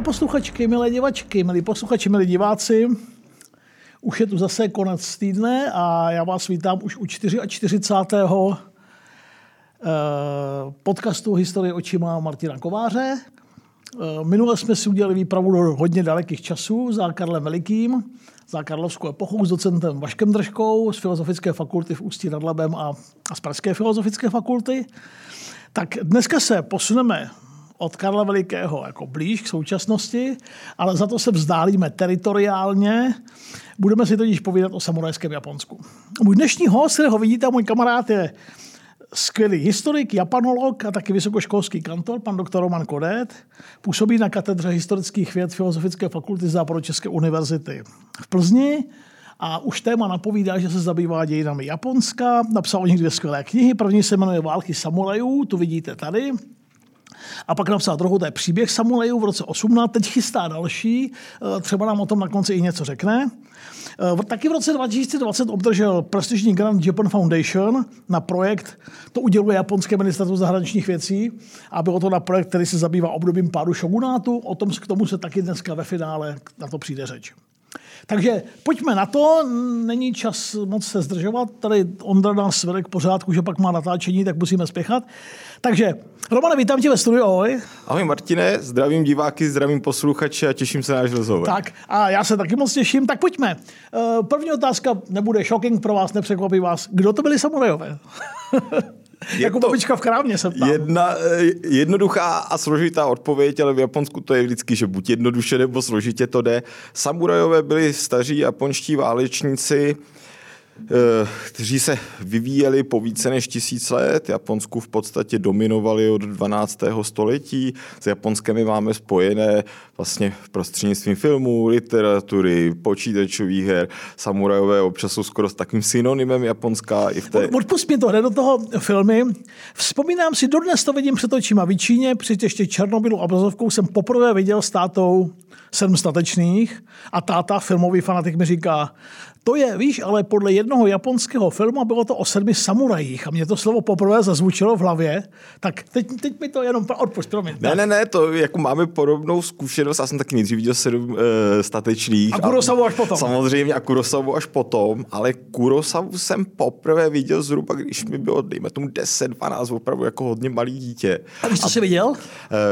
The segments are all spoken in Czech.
Milé posluchačky, milé divačky, milí posluchači, milí diváci, už je tu zase konec týdne a já vás vítám už u 44. Eh, podcastu Historie očima Martina Kováře. Eh, minule jsme si udělali výpravu do hodně dalekých časů za Karlem Velikým, za Karlovskou epochou s docentem Vaškem Držkou z Filozofické fakulty v Ústí nad Labem a z Pražské filozofické fakulty. Tak dneska se posuneme od Karla Velikého jako blíž k současnosti, ale za to se vzdálíme teritoriálně. Budeme si totiž povídat o samurajském Japonsku. Můj dnešní host, kterého vidíte, můj kamarád je skvělý historik, japanolog a taky vysokoškolský kantor, pan doktor Roman Kodet. Působí na katedře historických věd Filozofické fakulty Západočeské univerzity v Plzni a už téma napovídá, že se zabývá dějinami Japonska. Napsal o nich dvě skvělé knihy. První se jmenuje Války samurajů, tu vidíte tady. A pak napsal druhou, to je příběh samurajů v roce 18, teď chystá další, eh, třeba nám o tom na konci i něco řekne. Eh, taky v roce 2020 obdržel prestižní grant Japan Foundation na projekt, to uděluje japonské ministerstvo zahraničních věcí a bylo to na projekt, který se zabývá obdobím pádu šogunátu. O tom k tomu se taky dneska ve finále na to přijde řeč. Takže pojďme na to, není čas moc se zdržovat, tady Ondra nás vede k pořádku, že pak má natáčení, tak musíme spěchat. Takže Romane, vítám tě ve studiu, ahoj. Ahoj Martine, zdravím diváky, zdravím posluchače a těším se na náš rozhovor. Tak a já se taky moc těším, tak pojďme. Eh, první otázka nebude shocking pro vás, nepřekvapí vás. Kdo to byli samurajové? jako babička v krámě se ptám. Jedna eh, jednoduchá a složitá odpověď, ale v Japonsku to je vždycky, že buď jednoduše nebo složitě to jde. Samurajové byli staří japonští válečníci, kteří se vyvíjeli po více než tisíc let. Japonsku v podstatě dominovali od 12. století. S Japonskem máme spojené vlastně prostřednictvím filmů, literatury, počítačových her. Samurajové občas jsou skoro s takým synonymem Japonská. I v té... Odpust mi to, hned do toho filmy. Vzpomínám si, dodnes to vidím před očima. V Číně při ještě Černobylu a Brazovkou jsem poprvé viděl s tátou sedm statečných a táta, filmový fanatik, mi říká, to je, víš, ale podle jednoho japonského filmu bylo to o sedmi samurajích a mě to slovo poprvé zazvučilo v hlavě, tak teď, teď mi to jenom odpust, promiň. Ne, ne, ne, to jako máme podobnou zkušenost, já jsem taky nejdřív viděl sedm uh, statečných. A Kurosavu až potom. Samozřejmě a Kurosavu až potom, ale Kurosavu jsem poprvé viděl zhruba, když mi bylo, dejme tomu 10, 12, opravdu jako hodně malý dítě. A víš, co jsi viděl? Uh,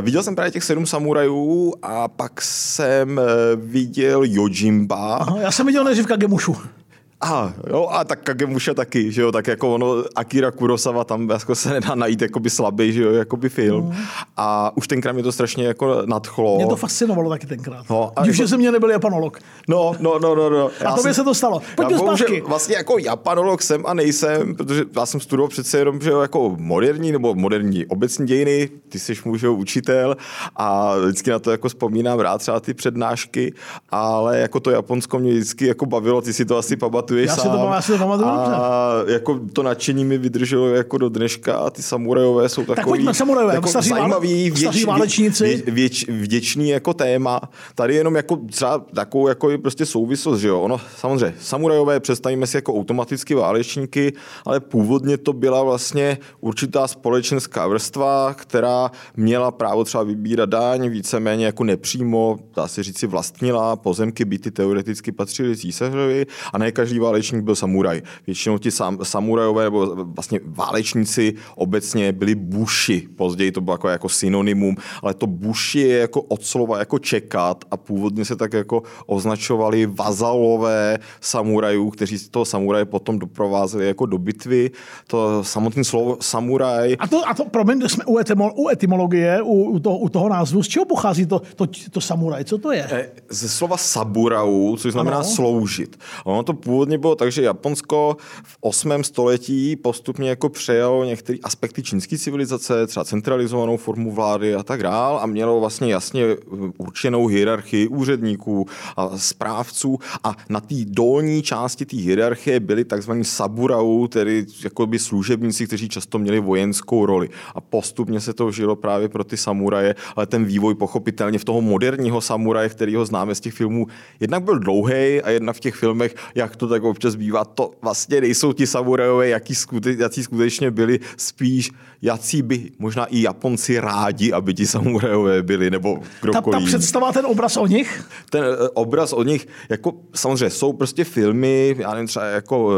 viděl jsem právě těch sedm samurajů a pak jsem uh, viděl Yojimba. Aha, já jsem viděl nejdřív Kagemushu. A jo, a tak Kagemusha taky, že jo, tak jako ono, Akira Kurosawa tam jako se nedá najít jakoby slabý, že jo, jakoby film. Mm. A už tenkrát mě to strašně jako nadchlo. Mě to fascinovalo taky tenkrát. No, a Když jako... jsem mě nebyl japanolog. No, no, no, no. no. A to by se to stalo. Pojďme zpátky. Vlastně jako japanolog jsem a nejsem, protože já jsem studoval přece jenom, že jo, jako moderní nebo moderní obecní dějiny, ty jsi můj učitel a vždycky na to jako vzpomínám rád třeba ty přednášky, ale jako to Japonsko mě vždycky jako bavilo, ty si to asi pamatuješ pamatuješ já sám. Si to, já si to pamatuju a dobře. jako to nadšení mi vydrželo jako do dneška a ty samurajové jsou takový tak pojďme, samurajové, jako staří zajímavý, věč, válečníci. Věč, vděčný jako téma. Tady jenom jako třeba takovou jako prostě souvislost, že jo. Ono, samozřejmě, samurajové představíme si jako automaticky válečníky, ale původně to byla vlastně určitá společenská vrstva, která měla právo třeba vybírat daň, víceméně jako nepřímo, dá se říci, vlastnila pozemky, byty teoreticky patřily císařovi a ne každý válečník byl samuraj. Většinou ti sam, samurajové nebo vlastně válečníci obecně byli buši. Později to bylo jako, jako synonymum, ale to buši je jako od slova jako čekat a původně se tak jako označovali vazalové samurajů, kteří toho samuraje potom doprovázeli jako do bitvy. To samotné slovo samuraj. A to, a to promiň, jsme u, etymolo, u etymologie, u, u, toho, u toho názvu, z čeho pochází to, to, to samuraj? Co to je? Eh, ze slova saburau, což znamená ano. sloužit. Ono to původně původně bylo tak, že Japonsko v 8. století postupně jako přejalo některé aspekty čínské civilizace, třeba centralizovanou formu vlády a tak dál a mělo vlastně jasně určenou hierarchii úředníků a správců a na té dolní části té hierarchie byli takzvaní saburau, tedy jakoby služebníci, kteří často měli vojenskou roli. A postupně se to žilo právě pro ty samuraje, ale ten vývoj pochopitelně v toho moderního samuraje, kterýho známe z těch filmů, jednak byl dlouhý a jednak v těch filmech, jak to tak občas bývá, to vlastně nejsou ti samurajové, jaký skute, jaký skutečně byli, spíš jací by možná i Japonci rádi, aby ti samurajové byli, nebo kdokoliv. Ta, ta představa, ten obraz o nich? Ten uh, obraz o nich, jako samozřejmě jsou prostě filmy, já nevím, třeba jako uh,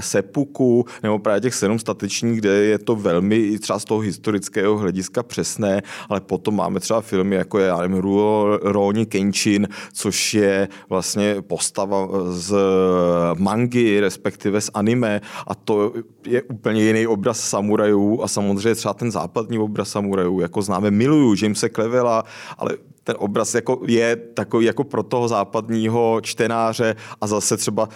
Sepuku, nebo právě těch sedm statečních, kde je to velmi třeba z toho historického hlediska přesné, ale potom máme třeba filmy jako je, já nevím, Rurouni Kenshin, což je vlastně postava z mangy, respektive z anime a to je úplně jiný obraz samurajů a samozřejmě třeba ten západní obraz samurajů, jako známe, miluju Jamesa Clevela, ale ten obraz jako je takový jako pro toho západního čtenáře a zase třeba uh,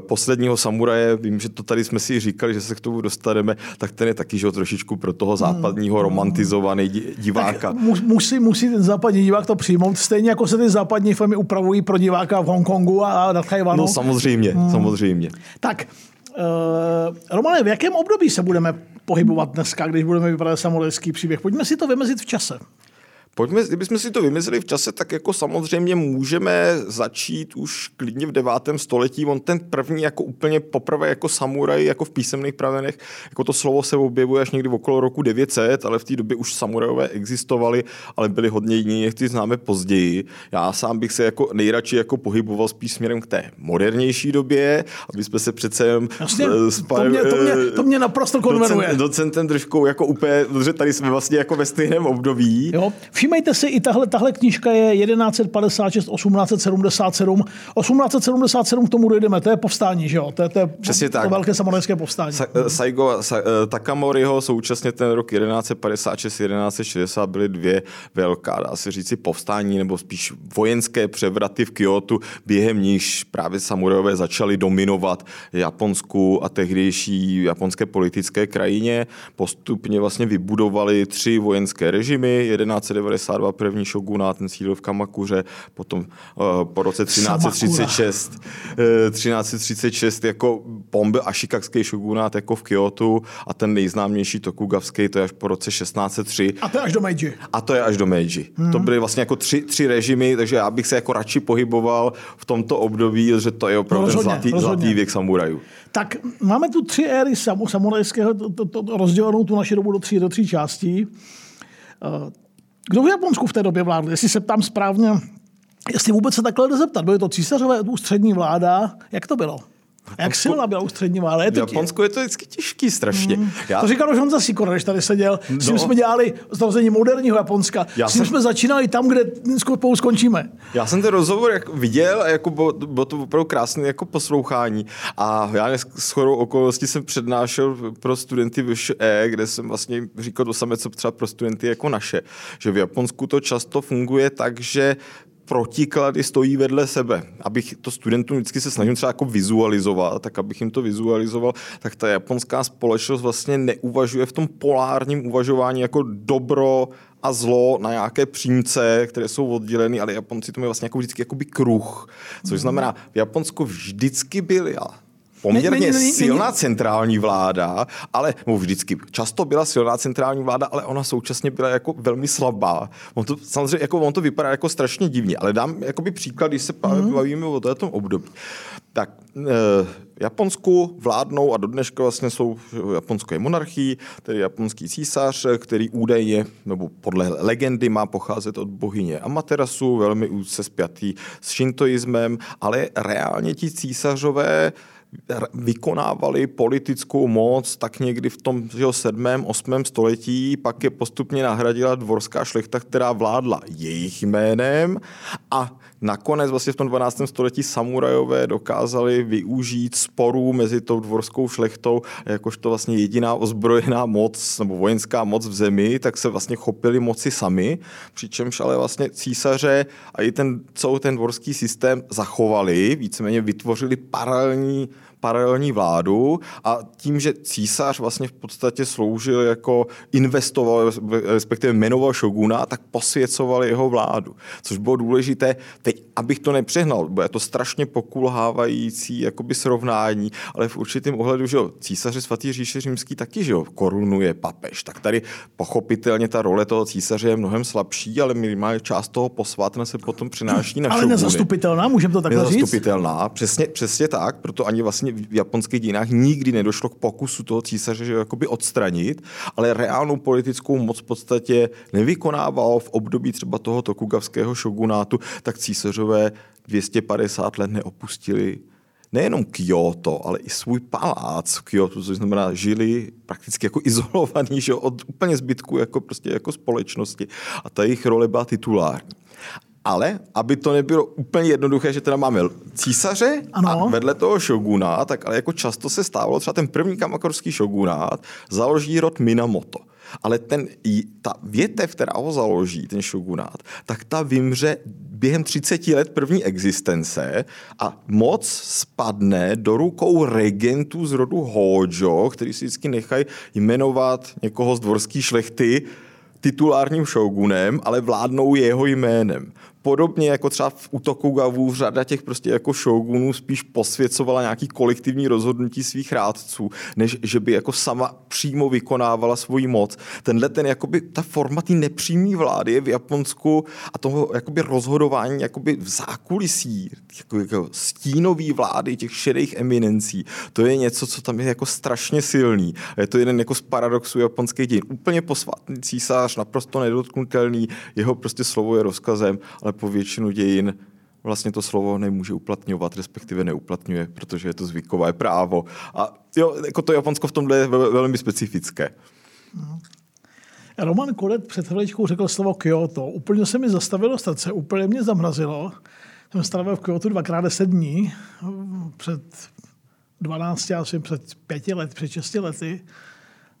posledního samuraje, vím, že to tady jsme si říkali, že se k tomu dostaneme, tak ten je taky že trošičku pro toho západního hmm. romantizovaný diváka. Tak musí, musí ten západní divák to přijmout, stejně jako se ty západní filmy upravují pro diváka v Hongkongu a na Tajvanu. No samozřejmě, hmm. samozřejmě. Tak, Uh, Romane, v jakém období se budeme pohybovat dneska, když budeme vypadat samurajský příběh? Pojďme si to vymezit v čase. Pojďme, kdybychom si to vymysleli v čase, tak jako samozřejmě můžeme začít už klidně v devátém století. On ten první jako úplně poprvé jako samuraj, jako v písemných pravenech, jako to slovo se objevuje až někdy v okolo roku 900, ale v té době už samurajové existovali, ale byli hodně jiní, jak ty známe později. Já sám bych se jako nejradši jako pohyboval spíš směrem k té modernější době, aby jsme se přece jen Jasně, to, mě, to, mě, to mě naprosto konvenuje. Docent, docentem trošku jako úplně, protože tady jsme vlastně jako ve stejném období. Jo, Všímejte si, i tahle, tahle knížka je 1156, 1877. 1877 k tomu dojdeme, to je povstání, že jo? To je, to je Přesně to tak. velké samurajské povstání. Sa, eh, Saigo, Sa, eh, Takamoriho současně ten rok 1156, 1160 byly dvě velká, dá se říci, povstání nebo spíš vojenské převraty v Kyoto, během níž právě samurajové začali dominovat Japonsku a tehdejší japonské politické krajině. Postupně vlastně vybudovali tři vojenské režimy, 1190 1992 první šogunát, ten sídl v Kamakuře, potom uh, po roce 1336, uh, 1336 jako bombe Ashikakský šogunát jako v Kyoto a ten nejznámější Tokugavský, to je až po roce 1603. A to je až do Meiji. A to je až do Meiji. Hmm. To byly vlastně jako tři, tři režimy, takže já bych se jako radši pohyboval v tomto období, že to je opravdu no, rozhodně, zlatý, zlatý věk samurajů. Tak máme tu tři éry samurajského, to, to, to, rozdělenou tu naši dobu do tří, do tří částí. Kdo v Japonsku v té době vládl? Jestli se ptám správně, jestli vůbec se takhle zeptat. Byly to císařové, ústřední vláda? Jak to bylo? A jak silná byla ústřední vláda? Je to v Japonsku je to vždycky těžký strašně. Hmm. Já... To říkal už Honza Sikor, když tady seděl. No. S tím jsme dělali zrození moderního Japonska. Já s tím jsem... jsme začínali tam, kde spolu skončíme. Já jsem ten rozhovor jako viděl a jako bylo, bylo to opravdu krásné jako poslouchání. A já s chorou okolností jsem přednášel pro studenty VŠE, kde jsem vlastně říkal to samé, co třeba pro studenty jako naše. Že v Japonsku to často funguje tak, že protiklady stojí vedle sebe. Abych to studentům vždycky se snažím třeba jako vizualizovat, tak abych jim to vizualizoval, tak ta japonská společnost vlastně neuvažuje v tom polárním uvažování jako dobro a zlo na nějaké přímce, které jsou odděleny, ale Japonci to mají vlastně jako vždycky jakoby kruh. Což znamená, v Japonsku vždycky byly, a poměrně ne, ne, ne, silná centrální vláda, ale no, vždycky často byla silná centrální vláda, ale ona současně byla jako velmi slabá. On to, samozřejmě jako, on to vypadá jako strašně divně, ale dám jakoby příklad, když se mm. bavíme o tom období. Tak eh, Japonsku vládnou a do dneška vlastně jsou Japonsko je monarchii, tedy japonský císař, který údajně, nebo podle legendy má pocházet od bohyně Amaterasu, velmi úzce spjatý s šintoismem, ale reálně ti císařové vykonávali politickou moc tak někdy v tom že 7. 8. století, pak je postupně nahradila dvorská šlechta, která vládla jejich jménem a nakonec vlastně v tom 12. století samurajové dokázali využít sporů mezi tou dvorskou šlechtou, jakožto vlastně jediná ozbrojená moc nebo vojenská moc v zemi, tak se vlastně chopili moci sami, přičemž ale vlastně císaře a i ten celý ten dvorský systém zachovali, víceméně vytvořili paralelní paralelní vládu a tím, že císař vlastně v podstatě sloužil jako investoval, respektive jmenoval šoguna, tak posvěcoval jeho vládu. Což bylo důležité, teď, abych to nepřehnal, bude to strašně pokulhávající jakoby srovnání, ale v určitém ohledu, že jo, císaře svatý říše římský taky, že jo, korunuje papež. Tak tady pochopitelně ta role toho císaře je mnohem slabší, ale minimálně část toho posvátna se potom přináší na Ale šoguny. nezastupitelná, můžeme to takhle říct? Nezastupitelná, přesně, přesně tak, proto ani vlastně v japonských dějinách nikdy nedošlo k pokusu toho císaře že jakoby odstranit, ale reálnou politickou moc v podstatě nevykonával v období třeba toho tokugavského šogunátu, tak císařové 250 let neopustili nejenom Kyoto, ale i svůj palác v Kyoto, což znamená, žili prakticky jako izolovaní že od úplně zbytku jako, prostě jako společnosti. A ta jejich role byla titulární. Ale, aby to nebylo úplně jednoduché, že teda máme císaře ano. a vedle toho šoguna, tak ale jako často se stávalo, třeba ten první kamakorský šogunát založí rod Minamoto. Ale ten, ta větev, která ho založí, ten šogunát, tak ta vymře během 30 let první existence a moc spadne do rukou regentů z rodu Hojo, který si vždycky nechají jmenovat někoho z dvorské šlechty titulárním šogunem, ale vládnou jeho jménem podobně jako třeba v útoku Gavů řada těch prostě jako šogunů spíš posvěcovala nějaký kolektivní rozhodnutí svých rádců, než že by jako sama přímo vykonávala svoji moc. Tenhle ten jakoby ta forma té nepřímé vlády v Japonsku a toho jakoby rozhodování jakoby v zákulisí, jako, jako stínový vlády těch šedých eminencí, to je něco, co tam je jako strašně silný. Je to jeden jako z paradoxů japonských dějin. Úplně posvatný císař, naprosto nedotknutelný, jeho prostě slovo je rozkazem, ale ale po většinu dějin vlastně to slovo nemůže uplatňovat, respektive neuplatňuje, protože je to zvykové právo. A jo, jako to Japonsko v tomhle je velmi specifické. Roman Kodet před chviličkou řekl slovo Kyoto. Úplně se mi zastavilo srdce, úplně mě zamrazilo. Jsem strávil v Kyoto dvakrát deset dní, před 12, asi před pěti let, před šesti lety.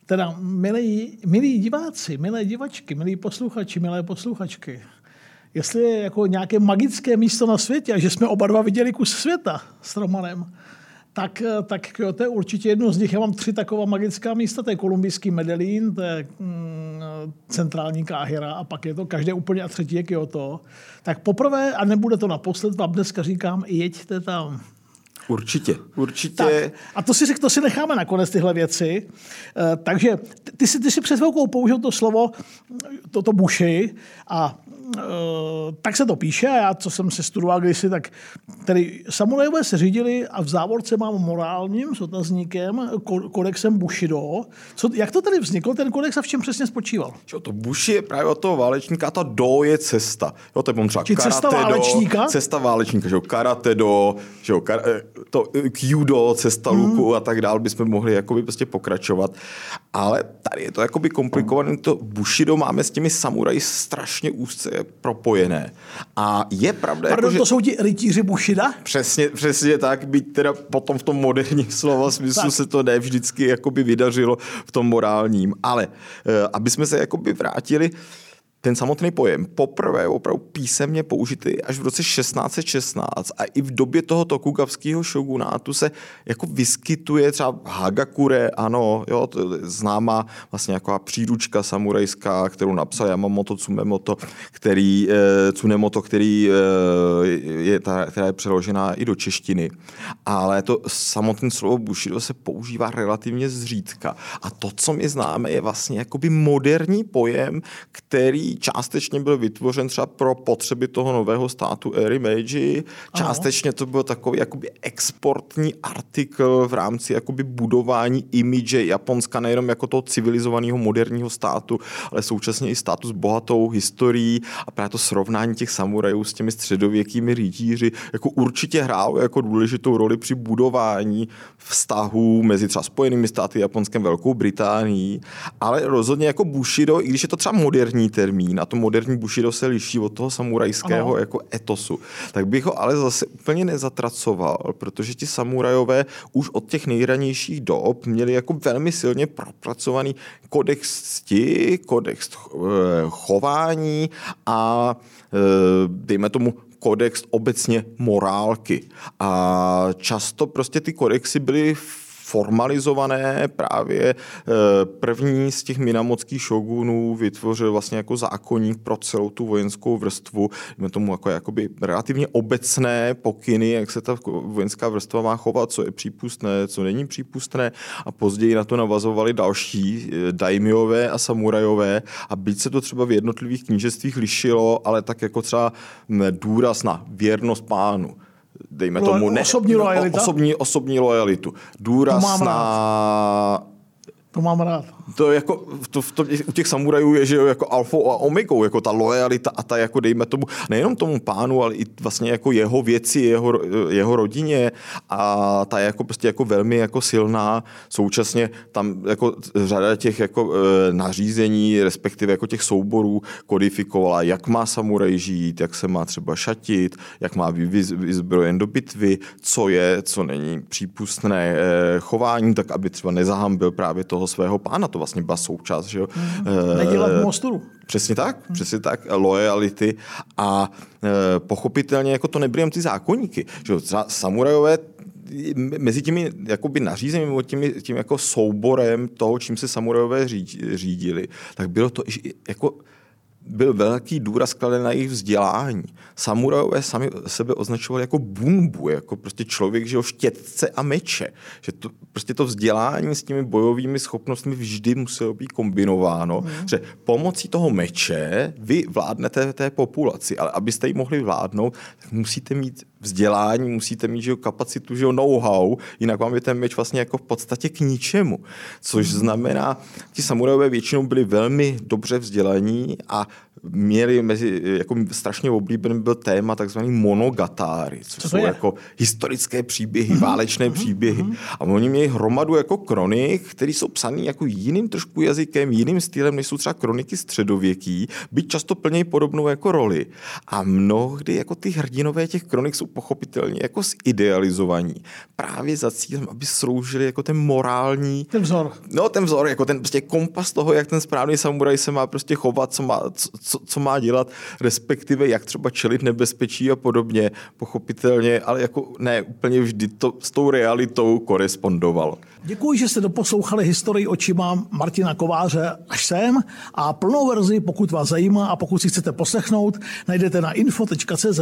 Teda, milí, milí diváci, milé divačky, milí posluchači, milé posluchačky, jestli je jako nějaké magické místo na světě a že jsme oba dva viděli kus světa s Romanem, tak, tak to je určitě jedno z nich. Já mám tři taková magická místa, to je kolumbijský Medellín, to je mm, centrální Káhira a pak je to každé úplně a třetí je Kyoto. Tak poprvé, a nebude to naposled, vám dneska říkám, jeďte tam. Určitě, určitě. Tak, a to si, to si necháme nakonec tyhle věci. E, takže ty, ty, ty si před chvilkou použil to slovo, toto buši a Eh, tak se to píše a já, co jsem se studoval kdysi, tak tedy samurajové se řídili a v závorce mám morálním s otazníkem kodexem Bushido. Co, jak to tady vzniklo, ten kodex a v čem přesně spočíval? Čo, to Bushi je právě od toho válečníka a ta do je cesta. Jo, to je třeba Či cesta válečníka? Do, cesta válečníka, že jo, karate do, že jo, kar, eh, to eh, kyudo, cesta mm. luku a tak dál bychom mohli jakoby prostě pokračovat. Ale tady je to jakoby komplikované. To Bushido máme s těmi samuraji strašně úzce propojené. A je pravda... Pardon, jako, že... to jsou ti rytíři Bushida? Přesně, přesně tak, byť teda potom v tom moderním slova smyslu tak. se to ne vždycky jakoby vydařilo v tom morálním. Ale uh, aby jsme se jakoby vrátili ten samotný pojem poprvé opravdu písemně použitý až v roce 1616 a i v době toho tokugavského šogunátu se jako vyskytuje třeba Hagakure, ano, jo, to je známá vlastně jako příručka samurajská, kterou napsal Yamamoto Tsunemoto, který, eh, Tsunemoto, který eh, je, ta, která je přeložená i do češtiny. Ale to samotné slovo Bushido se používá relativně zřídka. A to, co my známe, je vlastně jakoby moderní pojem, který částečně byl vytvořen třeba pro potřeby toho nového státu éry Meiji, částečně to byl takový jakoby exportní artikl v rámci jakoby budování imidže Japonska nejenom jako toho civilizovaného moderního státu, ale současně i státu s bohatou historií. A právě to srovnání těch samurajů s těmi středověkými rytíři jako určitě hrálo jako důležitou roli při budování vztahů mezi třeba Spojenými státy, Japonskem, Velkou Británií, ale rozhodně jako Bushido, i když je to třeba moderní termín, termín a to moderní Bushido se liší od toho samurajského ano. jako etosu, tak bych ho ale zase úplně nezatracoval, protože ti samurajové už od těch nejranějších dob měli jako velmi silně propracovaný kodex cti, kodex eh, chování a eh, dejme tomu kodex obecně morálky. A často prostě ty kodexy byly formalizované. Právě eh, první z těch minamockých šogunů vytvořil vlastně jako zákonník pro celou tu vojenskou vrstvu, jdeme tomu jako jakoby relativně obecné pokyny, jak se ta vojenská vrstva má chovat, co je přípustné, co není přípustné. A později na to navazovali další eh, daimiové a samurajové. A byť se to třeba v jednotlivých knížectvích lišilo, ale tak jako třeba důraz na věrnost pánu, dejme tomu, ne, osobní, lojalita? osobní, osobní lojalitu. Důraz na to mám rád. To jako, to, to, u těch samurajů je, že jo, jako alfou a omegou, jako ta lojalita a ta, jako dejme tomu, nejenom tomu pánu, ale i vlastně jako jeho věci, jeho, jeho rodině a ta je jako prostě jako velmi jako silná. Současně tam jako řada těch jako e, nařízení, respektive jako těch souborů kodifikovala, jak má samuraj žít, jak se má třeba šatit, jak má být vyzbrojen do bitvy, co je, co není přípustné e, chování, tak aby třeba nezahambil právě toho toho svého pána. To vlastně byla součást, že jo. Mm. Nedělat mosturu. Přesně tak, mm. přesně tak, loyalty a e, pochopitelně jako to nebyly ty zákonníky. Že jo, samurajové mezi těmi jakoby nařízeními, tím, tím jako souborem toho, čím se samurajové řídili, tak bylo to jako byl velký důraz kladen na jejich vzdělání. Samurajové sami sebe označovali jako bunbu, jako prostě člověk, že jo, štětce a meče. Že to, prostě to vzdělání s těmi bojovými schopnostmi vždy muselo být kombinováno, mm. že pomocí toho meče vy vládnete té populaci, ale abyste ji mohli vládnout, tak musíte mít vzdělání, musíte mít že jo, kapacitu, že jo, know-how, jinak vám je ten meč vlastně jako v podstatě k ničemu. Což mhm. znamená, ti samurajové většinou byli velmi dobře vzdělaní a měli mezi, jako strašně oblíbený byl téma takzvaný monogatáry, což jsou je? jako historické příběhy, mm-hmm. válečné mm-hmm. příběhy. Mm-hmm. A oni měli hromadu jako kronik, které jsou psané jako jiným trošku jazykem, jiným stylem, než jsou třeba kroniky středověký, byť často plnějí podobnou jako roli. A mnohdy jako ty hrdinové těch kronik jsou pochopitelně jako zidealizovaní. Právě za cílem, aby sloužili jako ten morální... Ten vzor. No, ten vzor, jako ten prostě kompas toho, jak ten správný samuraj se má prostě chovat, co má, co, co má dělat, respektive jak třeba čelit nebezpečí a podobně, pochopitelně, ale jako ne úplně vždy to s tou realitou korespondovalo. Děkuji, že jste doposlouchali historii očima Martina Kováře až sem a plnou verzi, pokud vás zajímá a pokud si chcete poslechnout, najdete na info.cz.